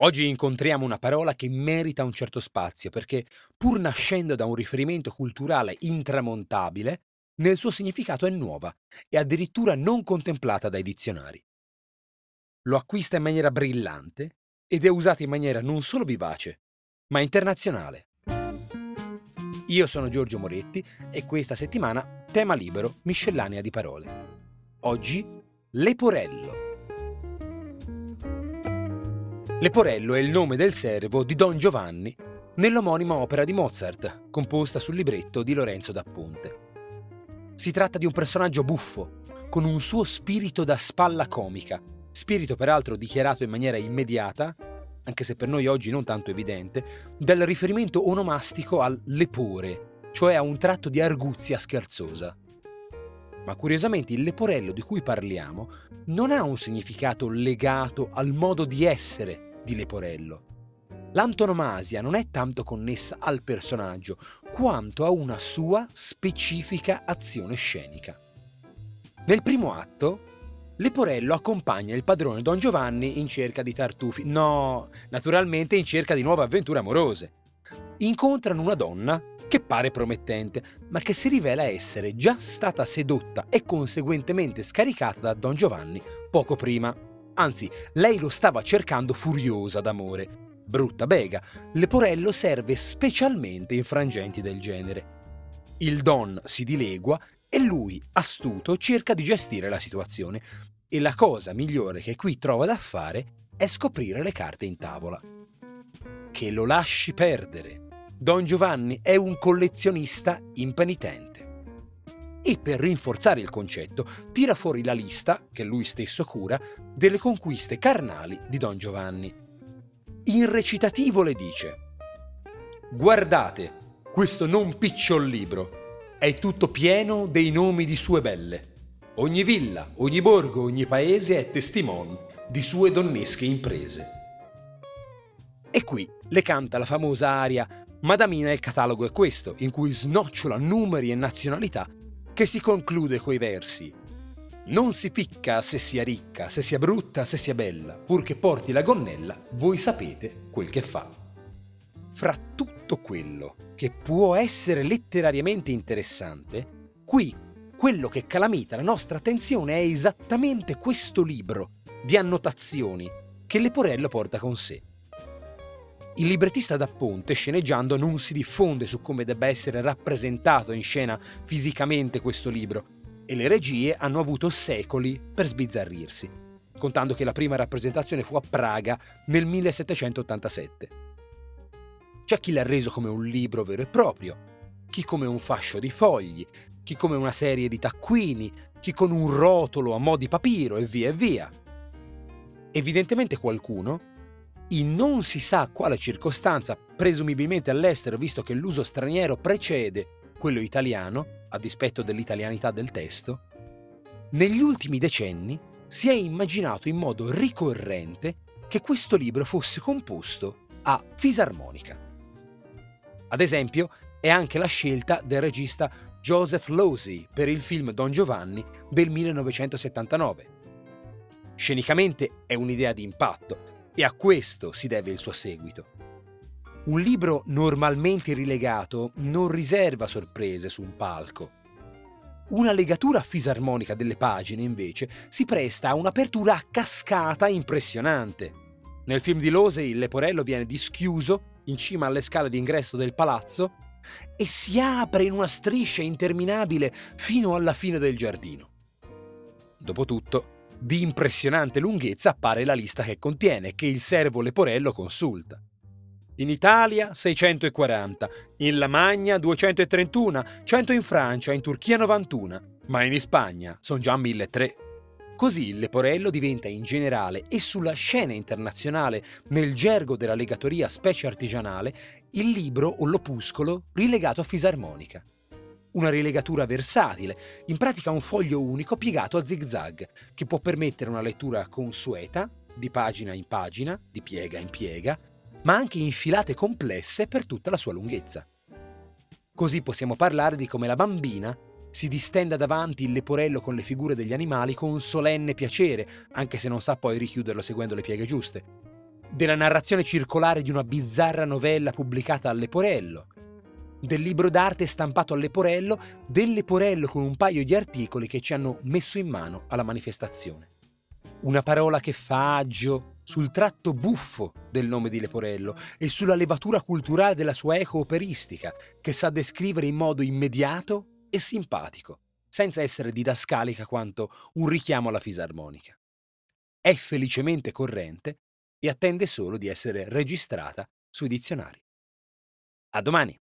Oggi incontriamo una parola che merita un certo spazio perché, pur nascendo da un riferimento culturale intramontabile, nel suo significato è nuova e addirittura non contemplata dai dizionari. Lo acquista in maniera brillante ed è usata in maniera non solo vivace, ma internazionale. Io sono Giorgio Moretti e questa settimana tema libero, miscellanea di parole. Oggi, Leporello. Leporello è il nome del servo di Don Giovanni nell'omonima opera di Mozart, composta sul libretto di Lorenzo da Ponte. Si tratta di un personaggio buffo, con un suo spirito da spalla comica, spirito peraltro dichiarato in maniera immediata, anche se per noi oggi non tanto evidente, dal riferimento onomastico al lepore, cioè a un tratto di arguzia scherzosa. Ma curiosamente il leporello di cui parliamo non ha un significato legato al modo di essere di Leporello. L'antonomasia non è tanto connessa al personaggio quanto a una sua specifica azione scenica. Nel primo atto, Leporello accompagna il padrone Don Giovanni in cerca di tartufi, no, naturalmente in cerca di nuove avventure amorose. Incontrano una donna che pare promettente, ma che si rivela essere già stata sedotta e conseguentemente scaricata da Don Giovanni poco prima. Anzi, lei lo stava cercando furiosa d'amore. Brutta bega, Leporello serve specialmente in frangenti del genere. Il Don si dilegua e lui, astuto, cerca di gestire la situazione. E la cosa migliore che qui trova da fare è scoprire le carte in tavola. Che lo lasci perdere. Don Giovanni è un collezionista impenitente e per rinforzare il concetto tira fuori la lista, che lui stesso cura, delle conquiste carnali di Don Giovanni. In recitativo le dice Guardate, questo non picciol libro, è tutto pieno dei nomi di sue belle. Ogni villa, ogni borgo, ogni paese è testimone di sue donnesche imprese. E qui le canta la famosa aria Madamina il catalogo è questo, in cui snocciola numeri e nazionalità che si conclude coi versi. Non si picca se sia ricca, se sia brutta, se sia bella, purché porti la gonnella, voi sapete quel che fa. Fra tutto quello che può essere letterariamente interessante, qui quello che calamita la nostra attenzione è esattamente questo libro di annotazioni che Leporello porta con sé. Il librettista da Ponte, sceneggiando, non si diffonde su come debba essere rappresentato in scena fisicamente questo libro e le regie hanno avuto secoli per sbizzarrirsi, contando che la prima rappresentazione fu a Praga nel 1787. C'è chi l'ha reso come un libro vero e proprio, chi come un fascio di fogli, chi come una serie di taccuini, chi con un rotolo a mo' di papiro e via e via. Evidentemente qualcuno in non si sa quale circostanza, presumibilmente all'estero, visto che l'uso straniero precede quello italiano, a dispetto dell'italianità del testo, negli ultimi decenni si è immaginato in modo ricorrente che questo libro fosse composto a fisarmonica. Ad esempio, è anche la scelta del regista Joseph Losey per il film Don Giovanni del 1979. Scenicamente è un'idea di impatto, e a questo si deve il suo seguito. Un libro normalmente rilegato non riserva sorprese su un palco. Una legatura fisarmonica delle pagine, invece, si presta a un'apertura a cascata impressionante. Nel film di Lose il leporello viene dischiuso in cima alle scale d'ingresso del palazzo e si apre in una striscia interminabile fino alla fine del giardino. Dopotutto, di impressionante lunghezza appare la lista che contiene, che il servo Leporello consulta. In Italia 640, in Lamagna 231, 100 in Francia, in Turchia 91, ma in Spagna sono già 1300. Così il Leporello diventa in generale e sulla scena internazionale, nel gergo della legatoria specie artigianale, il libro o l'opuscolo rilegato a fisarmonica una rilegatura versatile, in pratica un foglio unico piegato a zigzag, che può permettere una lettura consueta, di pagina in pagina, di piega in piega, ma anche in filate complesse per tutta la sua lunghezza. Così possiamo parlare di come la bambina si distenda davanti il leporello con le figure degli animali con solenne piacere, anche se non sa poi richiuderlo seguendo le pieghe giuste. della narrazione circolare di una bizzarra novella pubblicata a Leporello, del libro d'arte stampato a Leporello, del Leporello con un paio di articoli che ci hanno messo in mano alla manifestazione. Una parola che fa agio sul tratto buffo del nome di Leporello e sulla levatura culturale della sua eco operistica, che sa descrivere in modo immediato e simpatico, senza essere didascalica quanto un richiamo alla fisarmonica. È felicemente corrente e attende solo di essere registrata sui dizionari. A domani!